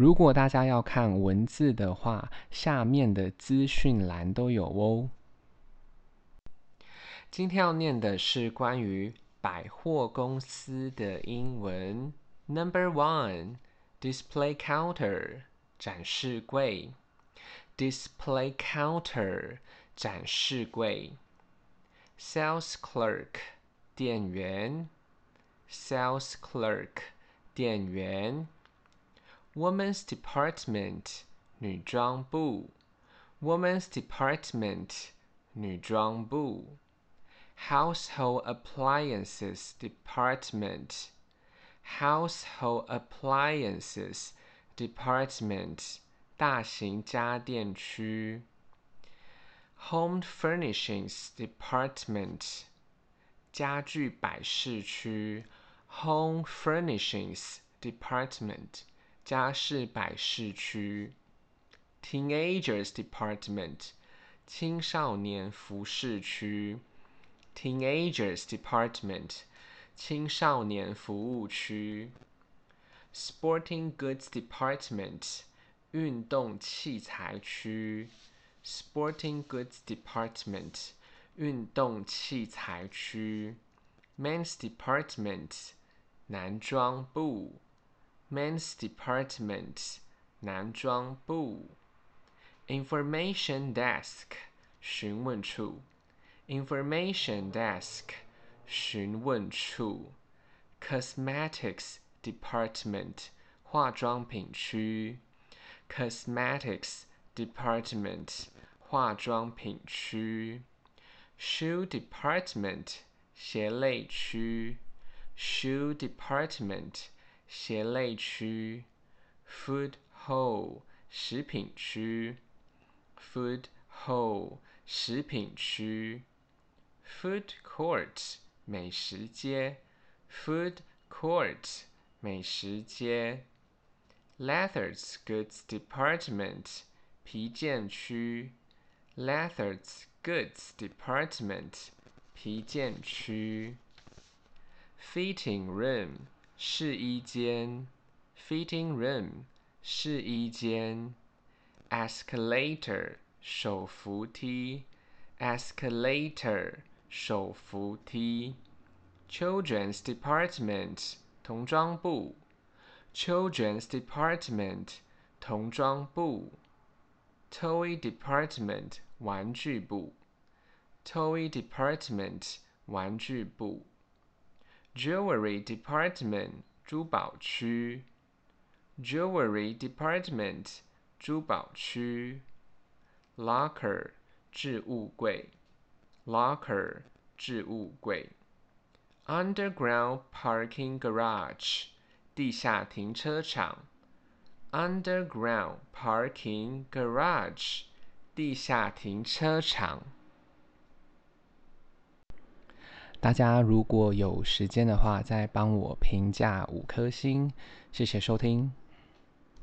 如果大家要看文字的话，下面的资讯栏都有哦。今天要念的是关于百货公司的英文。Number one, display counter 展示柜。Display counter 展示柜。Sales clerk 店员。Sales clerk 店员。Women's department 女装部。Women's department 女装部。Household appliances department. Household appliances department. 大型家电区。Home furnishings department. 家具摆饰区。Home furnishings department. 家饰摆饰区。Teenagers department. 青少年服饰区。Teenagers Department 青少年服务区，Sporting Goods Department 运动器材区，Sporting Goods Department 运动器材区，Men's Department 男装部 ，Men's Department 男装部，Information Desk 询问处。Information desk 询问处，Cosmetics department 化妆品区，Cosmetics department 化妆品区，Shoe department 鞋类区，Shoe department 鞋类区，Food hall 食品区，Food hall 食品区。Food court 美食街，Food court 美食街。Leather goods department 皮件区，Leather goods department 皮件区。Fitting room 试衣间，Fitting room 试衣间。Escalator 手扶梯，Escalator 手扶梯，Children's Department 童装部，Children's Department 童装部，Toy Department 玩具部，Toy Department 玩具部 ，Jewelry Department 珠宝区，Jewelry Department 珠宝区，Locker 置物柜。Locker 置物柜，Underground parking garage 地下停车场，Underground parking garage 地下停车场。 大家如果有时间的话，再帮我评价五颗星，谢谢收听。